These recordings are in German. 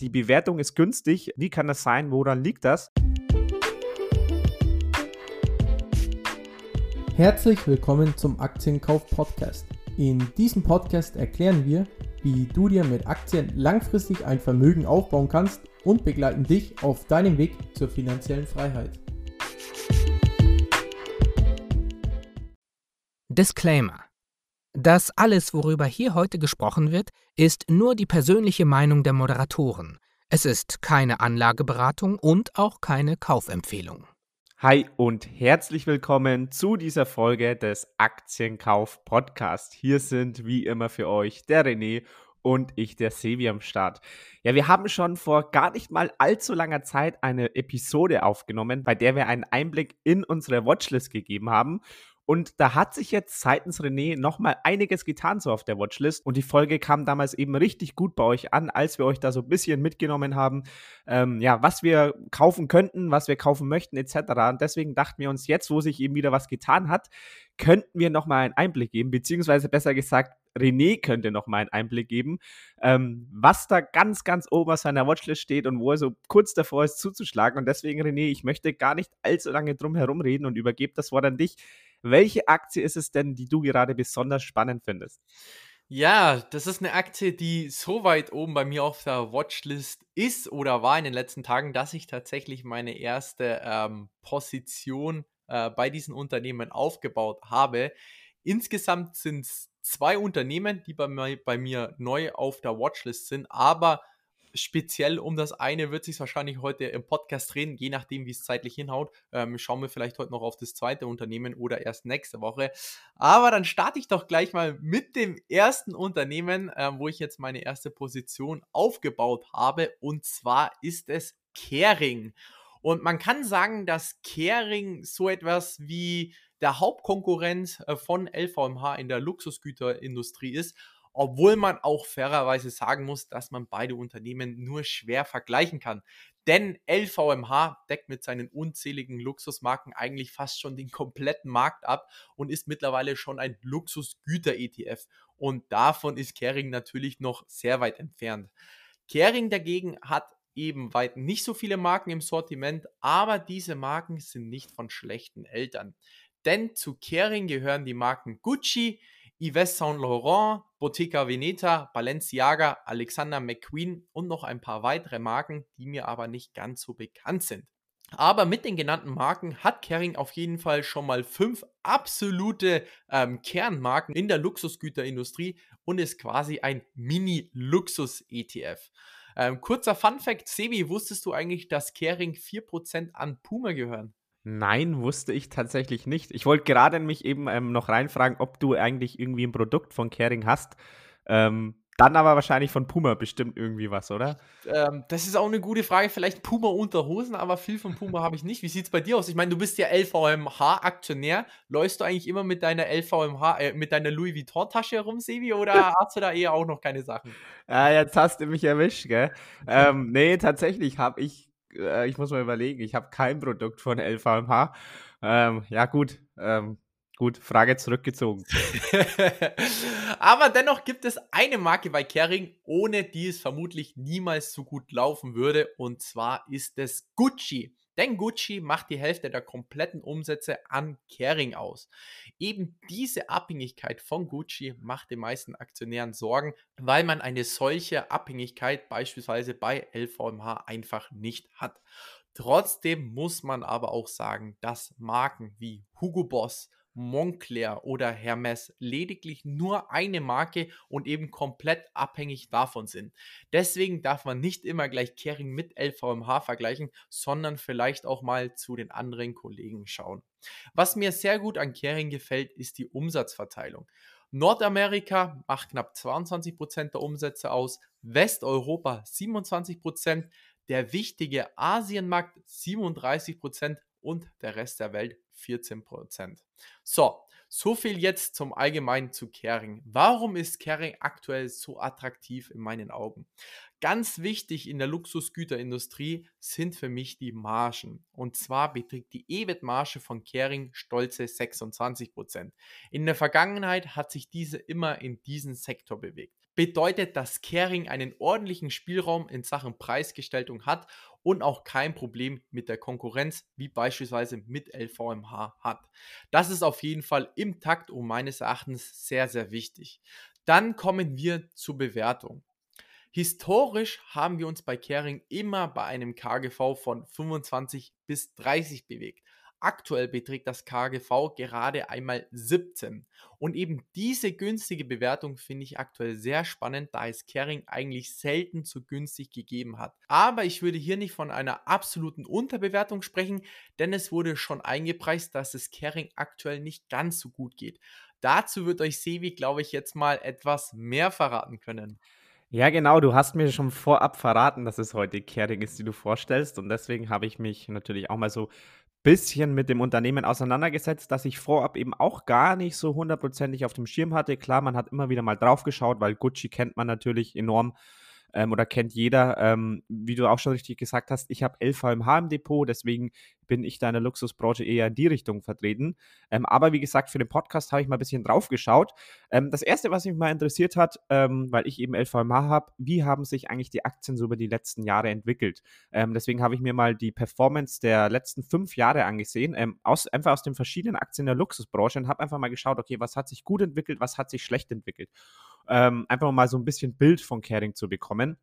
Die Bewertung ist günstig. Wie kann das sein? Woran liegt das? Herzlich willkommen zum Aktienkauf Podcast. In diesem Podcast erklären wir, wie du dir mit Aktien langfristig ein Vermögen aufbauen kannst und begleiten dich auf deinem Weg zur finanziellen Freiheit. Disclaimer. Das alles, worüber hier heute gesprochen wird, ist nur die persönliche Meinung der Moderatoren. Es ist keine Anlageberatung und auch keine Kaufempfehlung. Hi und herzlich willkommen zu dieser Folge des Aktienkauf Podcast. Hier sind wie immer für euch der René und ich, der Sevi am Start. Ja, wir haben schon vor gar nicht mal allzu langer Zeit eine Episode aufgenommen, bei der wir einen Einblick in unsere Watchlist gegeben haben. Und da hat sich jetzt seitens René nochmal einiges getan so auf der Watchlist. Und die Folge kam damals eben richtig gut bei euch an, als wir euch da so ein bisschen mitgenommen haben, ähm, ja, was wir kaufen könnten, was wir kaufen möchten, etc. Und deswegen dachten wir uns jetzt, wo sich eben wieder was getan hat, könnten wir nochmal einen Einblick geben, beziehungsweise besser gesagt, René könnte nochmal einen Einblick geben, ähm, was da ganz, ganz oben auf seiner Watchlist steht und wo er so kurz davor ist zuzuschlagen. Und deswegen, René, ich möchte gar nicht allzu lange drum herum reden und übergebe das Wort an dich. Welche Aktie ist es denn, die du gerade besonders spannend findest? Ja, das ist eine Aktie, die so weit oben bei mir auf der Watchlist ist oder war in den letzten Tagen, dass ich tatsächlich meine erste ähm, Position äh, bei diesen Unternehmen aufgebaut habe. Insgesamt sind es zwei Unternehmen, die bei bei mir neu auf der Watchlist sind, aber speziell um das eine wird sich wahrscheinlich heute im Podcast drehen, je nachdem, wie es zeitlich hinhaut. Ähm, schauen wir vielleicht heute noch auf das zweite Unternehmen oder erst nächste Woche. Aber dann starte ich doch gleich mal mit dem ersten Unternehmen, ähm, wo ich jetzt meine erste Position aufgebaut habe. Und zwar ist es Kering. Und man kann sagen, dass Kering so etwas wie der Hauptkonkurrent äh, von LVMH in der Luxusgüterindustrie ist obwohl man auch fairerweise sagen muss, dass man beide Unternehmen nur schwer vergleichen kann. Denn LVMH deckt mit seinen unzähligen Luxusmarken eigentlich fast schon den kompletten Markt ab und ist mittlerweile schon ein Luxusgüter-ETF. Und davon ist Kering natürlich noch sehr weit entfernt. Kering dagegen hat eben weit nicht so viele Marken im Sortiment, aber diese Marken sind nicht von schlechten Eltern. Denn zu Kering gehören die Marken Gucci, Yves Saint Laurent, Bottega Veneta, Balenciaga, Alexander McQueen und noch ein paar weitere Marken, die mir aber nicht ganz so bekannt sind. Aber mit den genannten Marken hat Kering auf jeden Fall schon mal fünf absolute ähm, Kernmarken in der Luxusgüterindustrie und ist quasi ein Mini-Luxus-ETF. Ähm, kurzer Fun-Fact: Sebi, wusstest du eigentlich, dass Kering 4% an Puma gehören? Nein, wusste ich tatsächlich nicht. Ich wollte gerade mich eben ähm, noch reinfragen, ob du eigentlich irgendwie ein Produkt von Kering hast. Ähm, dann aber wahrscheinlich von Puma bestimmt irgendwie was, oder? Ähm, das ist auch eine gute Frage. Vielleicht Puma unter Hosen, aber viel von Puma habe ich nicht. Wie sieht es bei dir aus? Ich meine, du bist ja LVMH-Aktionär. Läufst du eigentlich immer mit deiner LVMH, äh, mit deiner Louis Vuitton-Tasche herum, Sevi, oder hast du da eher auch noch keine Sachen? Ja, jetzt hast du mich erwischt, gell? ähm, nee, tatsächlich habe ich äh, ich muss mal überlegen, ich habe kein Produkt von LVMH. Ähm, ja, gut. Ähm, gut, Frage zurückgezogen. Aber dennoch gibt es eine Marke bei Kering, ohne die es vermutlich niemals so gut laufen würde. Und zwar ist es Gucci. Denn Gucci macht die Hälfte der kompletten Umsätze an Kering aus. Eben diese Abhängigkeit von Gucci macht den meisten Aktionären Sorgen, weil man eine solche Abhängigkeit beispielsweise bei LVMH einfach nicht hat. Trotzdem muss man aber auch sagen, dass Marken wie Hugo Boss, Moncler oder Hermes lediglich nur eine Marke und eben komplett abhängig davon sind. Deswegen darf man nicht immer gleich Kering mit LVMH vergleichen, sondern vielleicht auch mal zu den anderen Kollegen schauen. Was mir sehr gut an Kering gefällt, ist die Umsatzverteilung. Nordamerika macht knapp 22% der Umsätze aus, Westeuropa 27%, der wichtige Asienmarkt 37% und der Rest der Welt 14%. So, so viel jetzt zum Allgemeinen zu Kering. Warum ist Kering aktuell so attraktiv in meinen Augen? Ganz wichtig in der Luxusgüterindustrie sind für mich die Margen. Und zwar beträgt die EBIT-Marge von Kering stolze 26%. In der Vergangenheit hat sich diese immer in diesen Sektor bewegt. bedeutet, dass Kering einen ordentlichen Spielraum in Sachen Preisgestaltung hat und auch kein Problem mit der Konkurrenz, wie beispielsweise mit LVMH hat. Das ist auf jeden Fall im Takt und meines Erachtens sehr, sehr wichtig. Dann kommen wir zur Bewertung. Historisch haben wir uns bei Kering immer bei einem KGV von 25 bis 30 bewegt. Aktuell beträgt das KGV gerade einmal 17. Und eben diese günstige Bewertung finde ich aktuell sehr spannend, da es Kering eigentlich selten zu günstig gegeben hat. Aber ich würde hier nicht von einer absoluten Unterbewertung sprechen, denn es wurde schon eingepreist, dass es Kering aktuell nicht ganz so gut geht. Dazu wird euch Sevi, glaube ich, jetzt mal etwas mehr verraten können. Ja, genau. Du hast mir schon vorab verraten, dass es heute Kering ist, die du vorstellst. Und deswegen habe ich mich natürlich auch mal so ein bisschen mit dem Unternehmen auseinandergesetzt, das ich vorab eben auch gar nicht so hundertprozentig auf dem Schirm hatte. Klar, man hat immer wieder mal drauf geschaut, weil Gucci kennt man natürlich enorm ähm, oder kennt jeder. Ähm, wie du auch schon richtig gesagt hast, ich habe LVMH im Depot, deswegen bin ich da in der Luxusbranche eher in die Richtung vertreten. Ähm, aber wie gesagt, für den Podcast habe ich mal ein bisschen drauf geschaut. Ähm, das erste, was mich mal interessiert hat, ähm, weil ich eben LVMH habe, wie haben sich eigentlich die Aktien so über die letzten Jahre entwickelt? Ähm, deswegen habe ich mir mal die Performance der letzten fünf Jahre angesehen, aus, einfach aus den verschiedenen Aktien der Luxusbranche und habe einfach mal geschaut, okay, was hat sich gut entwickelt, was hat sich schlecht entwickelt. Ähm, einfach mal so ein bisschen Bild von Caring zu bekommen.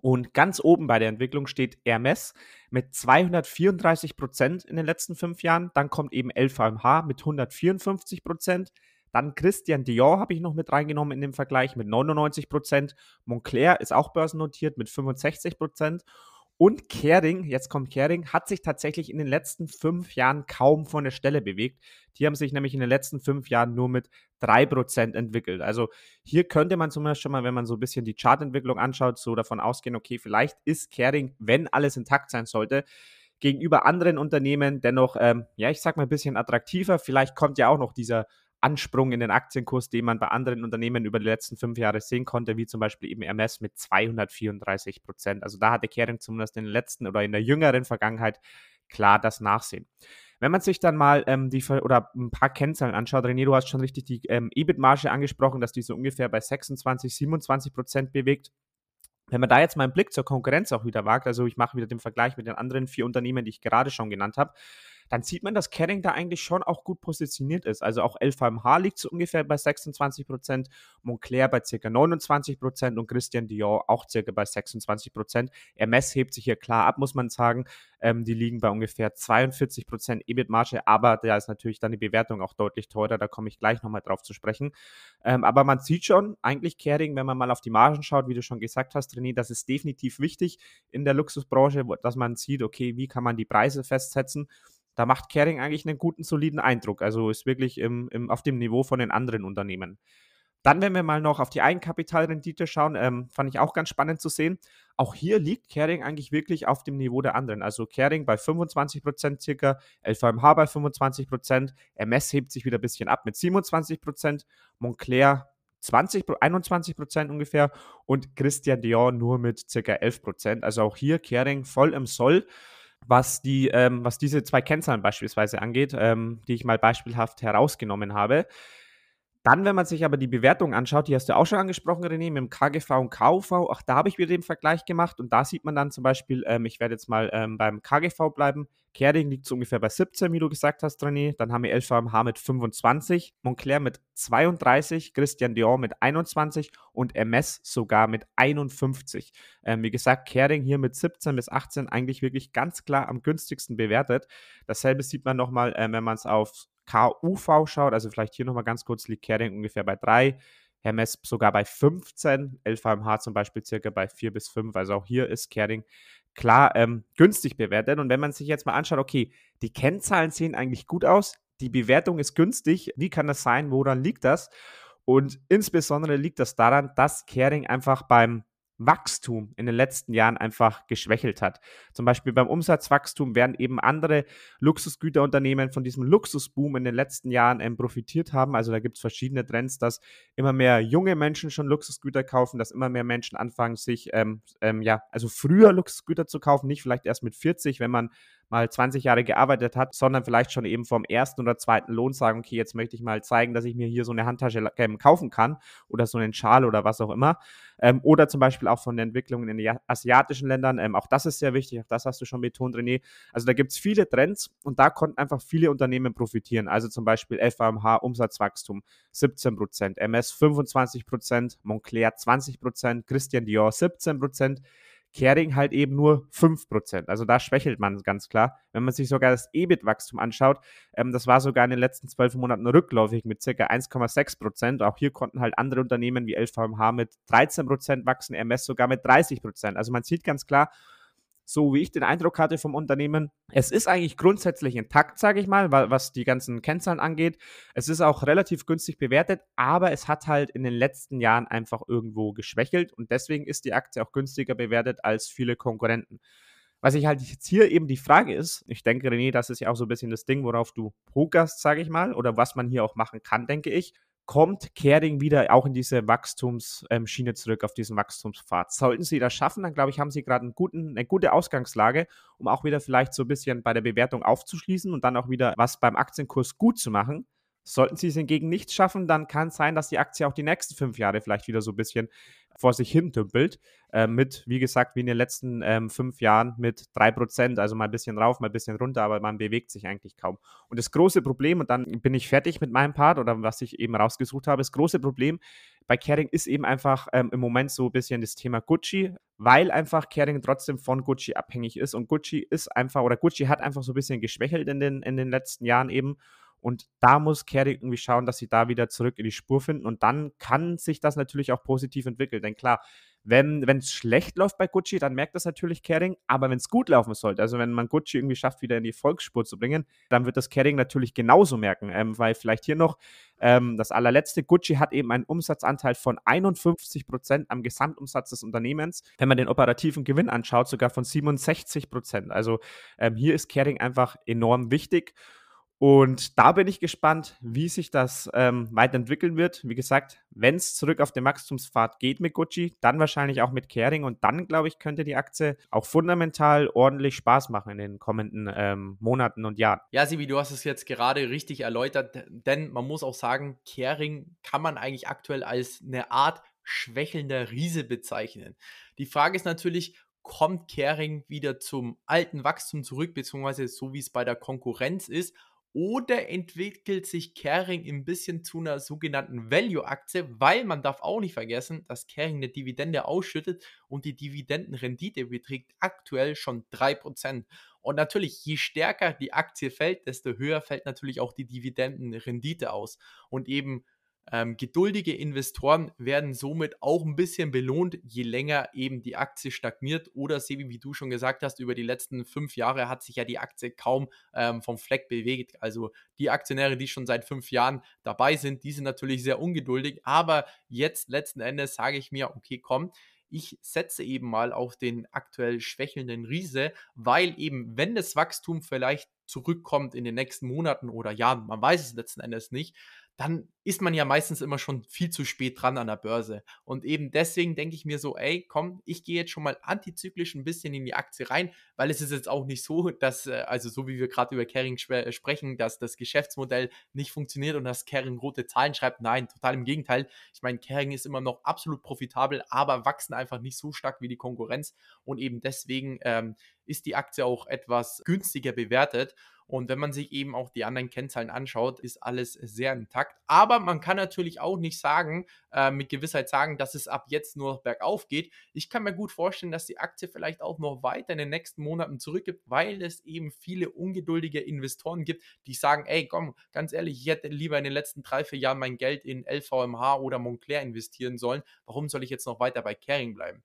Und ganz oben bei der Entwicklung steht Hermes mit 234 Prozent in den letzten fünf Jahren. Dann kommt eben LVMH mit 154 Prozent. Dann Christian Dior habe ich noch mit reingenommen in dem Vergleich mit 99 Prozent. Montclair ist auch börsennotiert mit 65 Prozent. Und Kering, jetzt kommt Kering, hat sich tatsächlich in den letzten fünf Jahren kaum von der Stelle bewegt. Die haben sich nämlich in den letzten fünf Jahren nur mit drei Prozent entwickelt. Also hier könnte man zumindest schon mal, wenn man so ein bisschen die Chartentwicklung anschaut, so davon ausgehen, okay, vielleicht ist Kering, wenn alles intakt sein sollte, gegenüber anderen Unternehmen dennoch, ähm, ja, ich sag mal ein bisschen attraktiver. Vielleicht kommt ja auch noch dieser Ansprung in den Aktienkurs, den man bei anderen Unternehmen über die letzten fünf Jahre sehen konnte, wie zum Beispiel eben Hermes mit 234 Prozent. Also da hatte Kering zumindest in den letzten oder in der jüngeren Vergangenheit klar das Nachsehen. Wenn man sich dann mal ähm, die oder ein paar Kennzahlen anschaut, René, du hast schon richtig die ähm, EBIT-Marge angesprochen, dass die so ungefähr bei 26, 27 Prozent bewegt. Wenn man da jetzt mal einen Blick zur Konkurrenz auch wieder wagt, also ich mache wieder den Vergleich mit den anderen vier Unternehmen, die ich gerade schon genannt habe, dann sieht man, dass Kering da eigentlich schon auch gut positioniert ist. Also auch LVMH liegt so ungefähr bei 26 Prozent, Montclair bei ca. 29 Prozent und Christian Dior auch ca. bei 26 Prozent. Hermes hebt sich hier klar ab, muss man sagen. Ähm, die liegen bei ungefähr 42 Prozent EBIT-Marge, aber da ist natürlich dann die Bewertung auch deutlich teurer. Da komme ich gleich nochmal drauf zu sprechen. Ähm, aber man sieht schon, eigentlich Kering, wenn man mal auf die Margen schaut, wie du schon gesagt hast, René, das ist definitiv wichtig in der Luxusbranche, dass man sieht, okay, wie kann man die Preise festsetzen da macht Kering eigentlich einen guten, soliden Eindruck. Also ist wirklich im, im, auf dem Niveau von den anderen Unternehmen. Dann, wenn wir mal noch auf die Eigenkapitalrendite schauen, ähm, fand ich auch ganz spannend zu sehen. Auch hier liegt Kering eigentlich wirklich auf dem Niveau der anderen. Also Kering bei 25 Prozent circa, LVMH bei 25%, Prozent, MS hebt sich wieder ein bisschen ab mit 27%, Prozent, Montclair 20, 21 Prozent ungefähr und Christian Dior nur mit circa 11 Prozent. Also auch hier Kering voll im Soll was, die, ähm, was diese zwei Kennzahlen beispielsweise angeht, ähm, die ich mal beispielhaft herausgenommen habe. Dann, wenn man sich aber die Bewertung anschaut, die hast du auch schon angesprochen, René, mit dem KGV und KUV, auch da habe ich wieder den Vergleich gemacht und da sieht man dann zum Beispiel, ähm, ich werde jetzt mal ähm, beim KGV bleiben, Kering liegt so ungefähr bei 17, wie du gesagt hast, René, dann haben wir LVMH mit 25, Montclair mit 32, Christian Dior mit 21 und MS sogar mit 51. Ähm, wie gesagt, Kering hier mit 17 bis 18 eigentlich wirklich ganz klar am günstigsten bewertet. Dasselbe sieht man nochmal, äh, wenn man es auf KUV schaut, also vielleicht hier nochmal ganz kurz, liegt Kering ungefähr bei 3, Hermes sogar bei 15, LVMH zum Beispiel circa bei 4 bis 5. Also auch hier ist Kering klar ähm, günstig bewertet. Und wenn man sich jetzt mal anschaut, okay, die Kennzahlen sehen eigentlich gut aus, die Bewertung ist günstig, wie kann das sein, woran liegt das? Und insbesondere liegt das daran, dass Kering einfach beim Wachstum in den letzten Jahren einfach geschwächelt hat. Zum Beispiel beim Umsatzwachstum werden eben andere Luxusgüterunternehmen von diesem Luxusboom in den letzten Jahren ähm, profitiert haben. Also da gibt es verschiedene Trends, dass immer mehr junge Menschen schon Luxusgüter kaufen, dass immer mehr Menschen anfangen, sich ähm, ähm, ja, also früher Luxusgüter zu kaufen, nicht vielleicht erst mit 40, wenn man mal 20 Jahre gearbeitet hat, sondern vielleicht schon eben vom ersten oder zweiten Lohn sagen, okay, jetzt möchte ich mal zeigen, dass ich mir hier so eine Handtasche ähm, kaufen kann oder so einen Schal oder was auch immer. Ähm, oder zum Beispiel auch von der Entwicklung in den asiatischen Ländern. Ähm, auch das ist sehr wichtig, auch das hast du schon betont, René. Also da gibt es viele Trends und da konnten einfach viele Unternehmen profitieren. Also zum Beispiel FAMH Umsatzwachstum 17 Prozent, MS 25 Prozent, Montclair 20 Prozent, Christian Dior 17 Prozent. Kering halt eben nur 5%. Also da schwächelt man ganz klar. Wenn man sich sogar das EBIT-Wachstum anschaut, ähm, das war sogar in den letzten zwölf Monaten rückläufig mit ca. 1,6%. Auch hier konnten halt andere Unternehmen wie LVMH mit 13% wachsen, MS sogar mit 30%. Also man sieht ganz klar, so wie ich den Eindruck hatte vom Unternehmen. Es ist eigentlich grundsätzlich intakt, sage ich mal, was die ganzen Kennzahlen angeht. Es ist auch relativ günstig bewertet, aber es hat halt in den letzten Jahren einfach irgendwo geschwächelt und deswegen ist die Aktie auch günstiger bewertet als viele Konkurrenten. Was ich halt jetzt hier eben die Frage ist, ich denke, René, das ist ja auch so ein bisschen das Ding, worauf du pokerst, sage ich mal, oder was man hier auch machen kann, denke ich kommt Kering wieder auch in diese Wachstumsschiene zurück, auf diesen Wachstumspfad. Sollten sie das schaffen, dann glaube ich, haben sie gerade eine gute Ausgangslage, um auch wieder vielleicht so ein bisschen bei der Bewertung aufzuschließen und dann auch wieder was beim Aktienkurs gut zu machen. Sollten sie es hingegen nicht schaffen, dann kann es sein, dass die Aktie auch die nächsten fünf Jahre vielleicht wieder so ein bisschen vor sich hin dümpelt. Äh, mit, wie gesagt, wie in den letzten ähm, fünf Jahren mit 3%, also mal ein bisschen rauf, mal ein bisschen runter, aber man bewegt sich eigentlich kaum. Und das große Problem, und dann bin ich fertig mit meinem Part oder was ich eben rausgesucht habe, das große Problem bei Kering ist eben einfach ähm, im Moment so ein bisschen das Thema Gucci, weil einfach Kering trotzdem von Gucci abhängig ist und Gucci ist einfach, oder Gucci hat einfach so ein bisschen geschwächelt in den, in den letzten Jahren eben und da muss Kering irgendwie schauen, dass sie da wieder zurück in die Spur finden. Und dann kann sich das natürlich auch positiv entwickeln. Denn klar, wenn es schlecht läuft bei Gucci, dann merkt das natürlich Kering. Aber wenn es gut laufen sollte, also wenn man Gucci irgendwie schafft, wieder in die Volksspur zu bringen, dann wird das Kering natürlich genauso merken. Ähm, weil vielleicht hier noch ähm, das allerletzte, Gucci hat eben einen Umsatzanteil von 51 Prozent am Gesamtumsatz des Unternehmens. Wenn man den operativen Gewinn anschaut, sogar von 67 Prozent. Also ähm, hier ist Kering einfach enorm wichtig. Und da bin ich gespannt, wie sich das ähm, weiterentwickeln wird. Wie gesagt, wenn es zurück auf den Wachstumspfad geht mit Gucci, dann wahrscheinlich auch mit Kering und dann, glaube ich, könnte die Aktie auch fundamental ordentlich Spaß machen in den kommenden ähm, Monaten und Jahren. Ja, Sibi, du hast es jetzt gerade richtig erläutert, denn man muss auch sagen, Kering kann man eigentlich aktuell als eine Art schwächelnder Riese bezeichnen. Die Frage ist natürlich, kommt Kering wieder zum alten Wachstum zurück, beziehungsweise so wie es bei der Konkurrenz ist, oder entwickelt sich Kering ein bisschen zu einer sogenannten Value-Aktie, weil man darf auch nicht vergessen, dass Kering eine Dividende ausschüttet und die Dividendenrendite beträgt aktuell schon 3%. Und natürlich, je stärker die Aktie fällt, desto höher fällt natürlich auch die Dividendenrendite aus. Und eben ähm, geduldige Investoren werden somit auch ein bisschen belohnt, je länger eben die Aktie stagniert. Oder Sebi, wie du schon gesagt hast, über die letzten fünf Jahre hat sich ja die Aktie kaum ähm, vom Fleck bewegt. Also die Aktionäre, die schon seit fünf Jahren dabei sind, die sind natürlich sehr ungeduldig. Aber jetzt letzten Endes sage ich mir, okay, komm, ich setze eben mal auf den aktuell schwächelnden Riese, weil eben, wenn das Wachstum vielleicht zurückkommt in den nächsten Monaten oder Jahren, man weiß es letzten Endes nicht, dann ist man ja meistens immer schon viel zu spät dran an der Börse. Und eben deswegen denke ich mir so, ey, komm, ich gehe jetzt schon mal antizyklisch ein bisschen in die Aktie rein, weil es ist jetzt auch nicht so, dass, äh, also so wie wir gerade über Kering äh, sprechen, dass das Geschäftsmodell nicht funktioniert und dass Kering rote Zahlen schreibt. Nein, total im Gegenteil. Ich meine, Kering ist immer noch absolut profitabel, aber wachsen einfach nicht so stark wie die Konkurrenz. Und eben deswegen ähm, ist die Aktie auch etwas günstiger bewertet. Und wenn man sich eben auch die anderen Kennzahlen anschaut, ist alles sehr intakt. Aber man kann natürlich auch nicht sagen, äh, mit Gewissheit sagen, dass es ab jetzt nur bergauf geht. Ich kann mir gut vorstellen, dass die Aktie vielleicht auch noch weiter in den nächsten Monaten zurückgibt, weil es eben viele ungeduldige Investoren gibt, die sagen, ey, komm, ganz ehrlich, ich hätte lieber in den letzten drei, vier Jahren mein Geld in LVMH oder Montclair investieren sollen. Warum soll ich jetzt noch weiter bei Caring bleiben?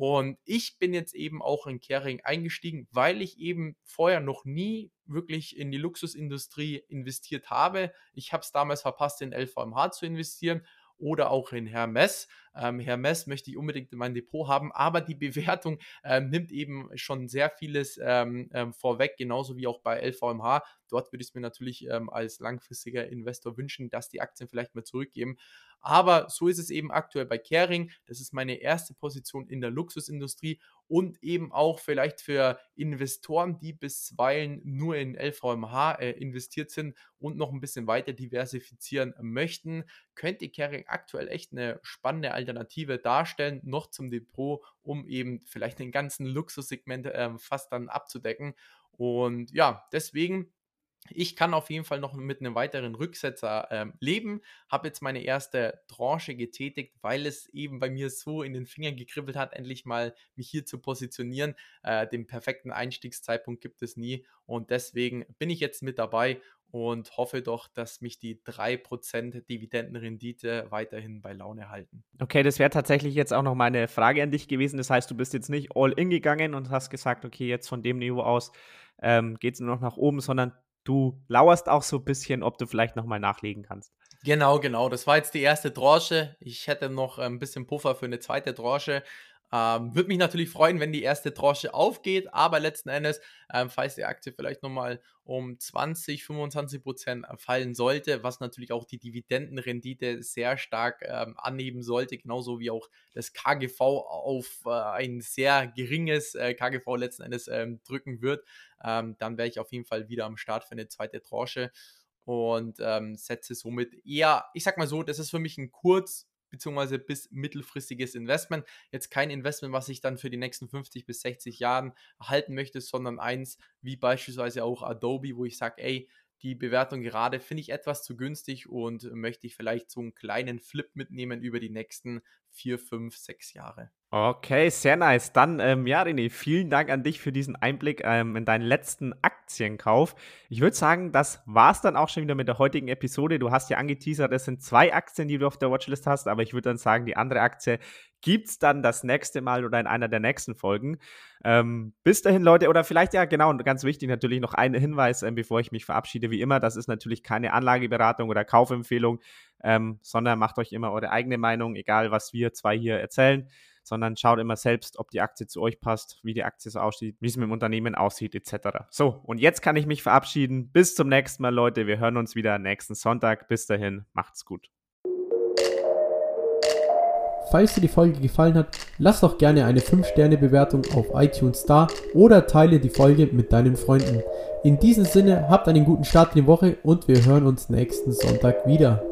Und ich bin jetzt eben auch in Kering eingestiegen, weil ich eben vorher noch nie wirklich in die Luxusindustrie investiert habe. Ich habe es damals verpasst, in LVMH zu investieren oder auch in Hermes. Ähm, Hermes möchte ich unbedingt in mein Depot haben, aber die Bewertung ähm, nimmt eben schon sehr vieles ähm, ähm vorweg, genauso wie auch bei LVMH. Dort würde ich es mir natürlich ähm, als langfristiger Investor wünschen, dass die Aktien vielleicht mal zurückgeben. Aber so ist es eben aktuell bei Kering. Das ist meine erste Position in der Luxusindustrie und eben auch vielleicht für Investoren, die bisweilen nur in LVMH äh, investiert sind und noch ein bisschen weiter diversifizieren möchten, könnte Kering aktuell echt eine spannende Alternative darstellen, noch zum Depot, um eben vielleicht den ganzen Luxussegment äh, fast dann abzudecken. Und ja, deswegen ich kann auf jeden Fall noch mit einem weiteren Rücksetzer ähm, leben. Habe jetzt meine erste Tranche getätigt, weil es eben bei mir so in den Fingern gekribbelt hat, endlich mal mich hier zu positionieren. Äh, den perfekten Einstiegszeitpunkt gibt es nie und deswegen bin ich jetzt mit dabei und hoffe doch, dass mich die 3% Dividendenrendite weiterhin bei Laune halten. Okay, das wäre tatsächlich jetzt auch noch meine Frage an dich gewesen. Das heißt, du bist jetzt nicht all in gegangen und hast gesagt, okay, jetzt von dem Niveau aus ähm, geht es nur noch nach oben, sondern du lauerst auch so ein bisschen, ob du vielleicht nochmal nachlegen kannst. Genau, genau. Das war jetzt die erste Tranche. Ich hätte noch ein bisschen Puffer für eine zweite Tranche. Ähm, Würde mich natürlich freuen, wenn die erste Tranche aufgeht, aber letzten Endes, ähm, falls die Aktie vielleicht nochmal um 20, 25 Prozent fallen sollte, was natürlich auch die Dividendenrendite sehr stark ähm, anheben sollte, genauso wie auch das KGV auf äh, ein sehr geringes äh, KGV letzten Endes ähm, drücken wird, ähm, dann wäre ich auf jeden Fall wieder am Start für eine zweite Tranche und ähm, setze somit eher, ich sag mal so, das ist für mich ein kurz- beziehungsweise bis mittelfristiges Investment. Jetzt kein Investment, was ich dann für die nächsten 50 bis 60 Jahren halten möchte, sondern eins wie beispielsweise auch Adobe, wo ich sage, ey, die Bewertung gerade finde ich etwas zu günstig und möchte ich vielleicht so einen kleinen Flip mitnehmen über die nächsten vier, fünf, sechs Jahre. Okay, sehr nice. Dann, ähm, ja, René, vielen Dank an dich für diesen Einblick ähm, in deinen letzten Aktienkauf. Ich würde sagen, das war es dann auch schon wieder mit der heutigen Episode. Du hast ja angeteasert, es sind zwei Aktien, die du auf der Watchlist hast, aber ich würde dann sagen, die andere Aktie gibt es dann das nächste Mal oder in einer der nächsten Folgen. Ähm, bis dahin, Leute, oder vielleicht ja, genau, und ganz wichtig natürlich noch ein Hinweis, ähm, bevor ich mich verabschiede, wie immer, das ist natürlich keine Anlageberatung oder Kaufempfehlung, ähm, sondern macht euch immer eure eigene Meinung, egal was wir zwei hier erzählen sondern schaut immer selbst, ob die Aktie zu euch passt, wie die Aktie so aussieht, wie es mit dem Unternehmen aussieht, etc. So, und jetzt kann ich mich verabschieden. Bis zum nächsten Mal, Leute. Wir hören uns wieder nächsten Sonntag. Bis dahin, macht's gut. Falls dir die Folge gefallen hat, lass doch gerne eine 5-Sterne-Bewertung auf iTunes da oder teile die Folge mit deinen Freunden. In diesem Sinne, habt einen guten Start in die Woche und wir hören uns nächsten Sonntag wieder.